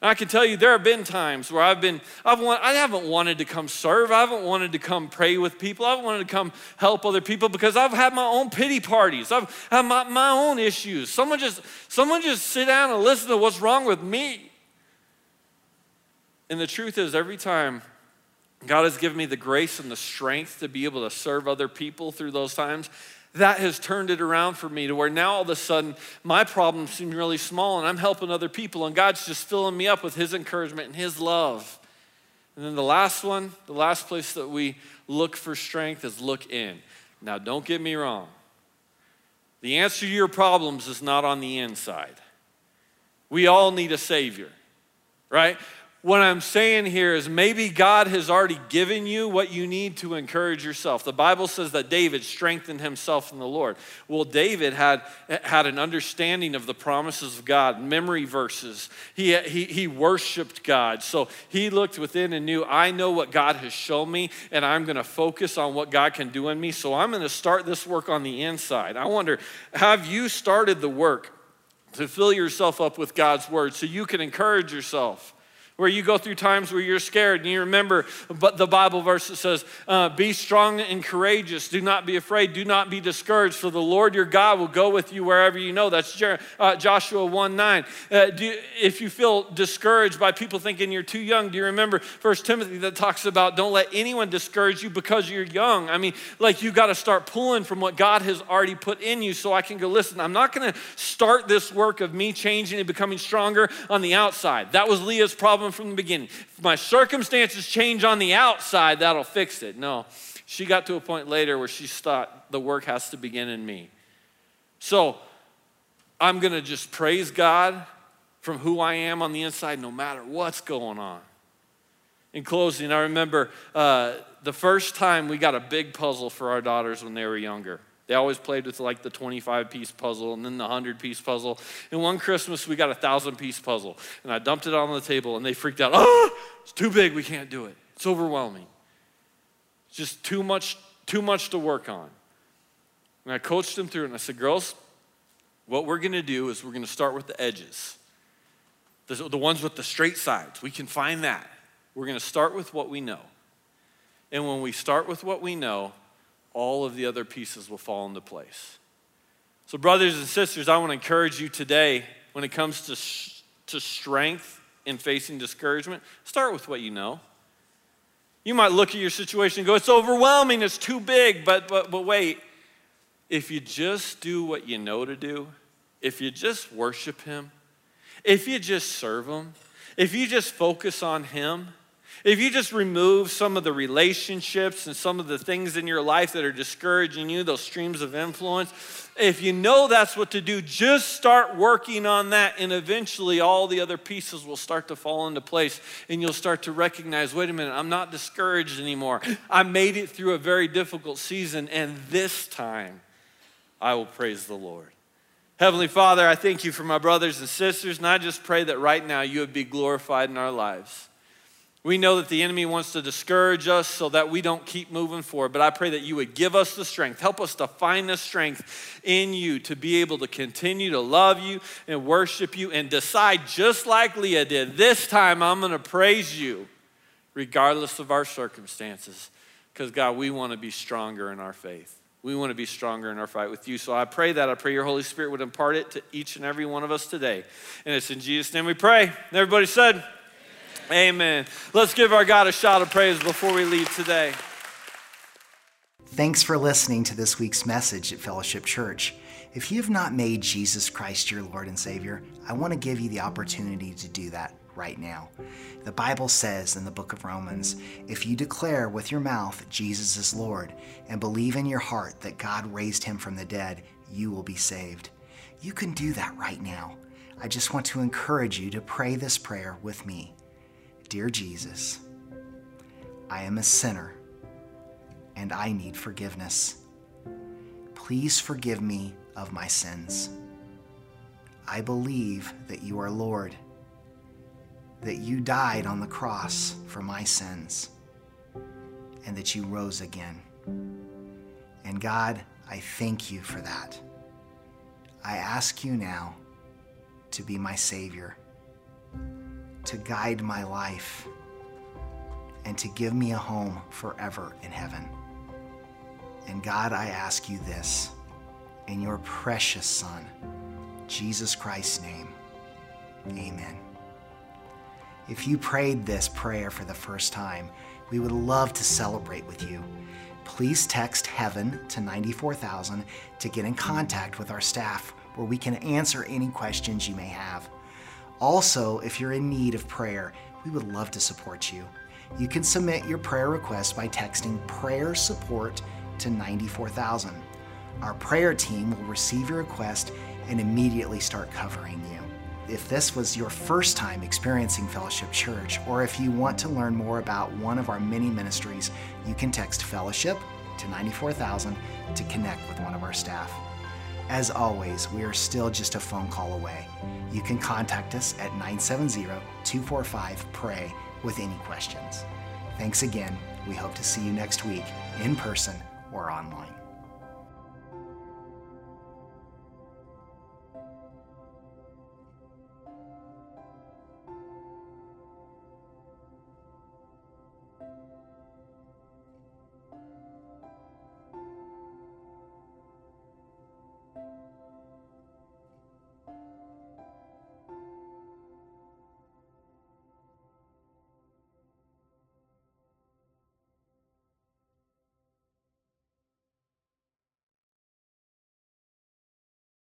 And I can tell you, there have been times where I've been, I've want, I haven't wanted to come serve. I haven't wanted to come pray with people. I haven't wanted to come help other people because I've had my own pity parties. I've had my, my own issues. Someone just, someone just sit down and listen to what's wrong with me. And the truth is, every time God has given me the grace and the strength to be able to serve other people through those times, that has turned it around for me to where now all of a sudden my problems seem really small and I'm helping other people and God's just filling me up with His encouragement and His love. And then the last one, the last place that we look for strength is look in. Now, don't get me wrong. The answer to your problems is not on the inside. We all need a Savior, right? What I'm saying here is maybe God has already given you what you need to encourage yourself. The Bible says that David strengthened himself in the Lord. Well, David had, had an understanding of the promises of God, memory verses. He, he, he worshiped God. So he looked within and knew, I know what God has shown me, and I'm going to focus on what God can do in me. So I'm going to start this work on the inside. I wonder, have you started the work to fill yourself up with God's word so you can encourage yourself? Where you go through times where you're scared and you remember but the bible verse that says uh, be strong and courageous. Do not be afraid. Do not be discouraged for the lord your god will go with you wherever you know. That's Jer- uh, joshua 1 9 uh, do if you feel discouraged by people thinking you're too young do you remember first timothy that talks about don't let anyone discourage you because you're young. I mean like you got to start pulling from what god has already put in you so i can go listen i'm not going to start this work of me changing and becoming stronger on the outside. That was leah's problem from the beginning. If my circumstances change on the outside, that'll fix it. No, she got to a point later where she thought the work has to begin in me. So I'm going to just praise God from who I am on the inside, no matter what's going on. In closing, I remember uh, the first time we got a big puzzle for our daughters when they were younger. They always played with like the 25 piece puzzle and then the 100 piece puzzle. And one Christmas, we got a 1,000 piece puzzle. And I dumped it on the table and they freaked out. Oh, it's too big. We can't do it. It's overwhelming. It's just too much, too much to work on. And I coached them through it and I said, girls, what we're going to do is we're going to start with the edges, the, the ones with the straight sides. We can find that. We're going to start with what we know. And when we start with what we know, all of the other pieces will fall into place. So, brothers and sisters, I want to encourage you today when it comes to, to strength in facing discouragement, start with what you know. You might look at your situation and go, it's overwhelming, it's too big, but, but, but wait. If you just do what you know to do, if you just worship Him, if you just serve Him, if you just focus on Him, if you just remove some of the relationships and some of the things in your life that are discouraging you, those streams of influence, if you know that's what to do, just start working on that, and eventually all the other pieces will start to fall into place, and you'll start to recognize wait a minute, I'm not discouraged anymore. I made it through a very difficult season, and this time I will praise the Lord. Heavenly Father, I thank you for my brothers and sisters, and I just pray that right now you would be glorified in our lives. We know that the enemy wants to discourage us so that we don't keep moving forward, but I pray that you would give us the strength. Help us to find the strength in you to be able to continue to love you and worship you and decide, just like Leah did, this time I'm going to praise you regardless of our circumstances. Because, God, we want to be stronger in our faith. We want to be stronger in our fight with you. So I pray that. I pray your Holy Spirit would impart it to each and every one of us today. And it's in Jesus' name we pray. And everybody said, Amen. Let's give our God a shout of praise before we leave today. Thanks for listening to this week's message at Fellowship Church. If you have not made Jesus Christ your Lord and Savior, I want to give you the opportunity to do that right now. The Bible says in the book of Romans if you declare with your mouth Jesus is Lord and believe in your heart that God raised him from the dead, you will be saved. You can do that right now. I just want to encourage you to pray this prayer with me. Dear Jesus, I am a sinner and I need forgiveness. Please forgive me of my sins. I believe that you are Lord, that you died on the cross for my sins, and that you rose again. And God, I thank you for that. I ask you now to be my Savior, to guide my life, and to give me a home forever in heaven. And God, I ask you this in your precious Son, Jesus Christ's name. Amen. If you prayed this prayer for the first time, we would love to celebrate with you. Please text heaven to 94000 to get in contact with our staff where we can answer any questions you may have. Also, if you're in need of prayer, we would love to support you. You can submit your prayer request by texting prayer support to 94000. Our prayer team will receive your request and immediately start covering you. If this was your first time experiencing Fellowship Church, or if you want to learn more about one of our many ministries, you can text Fellowship to 94000 to connect with one of our staff. As always, we are still just a phone call away. You can contact us at 970 245 PRAY with any questions. Thanks again. We hope to see you next week in person or online.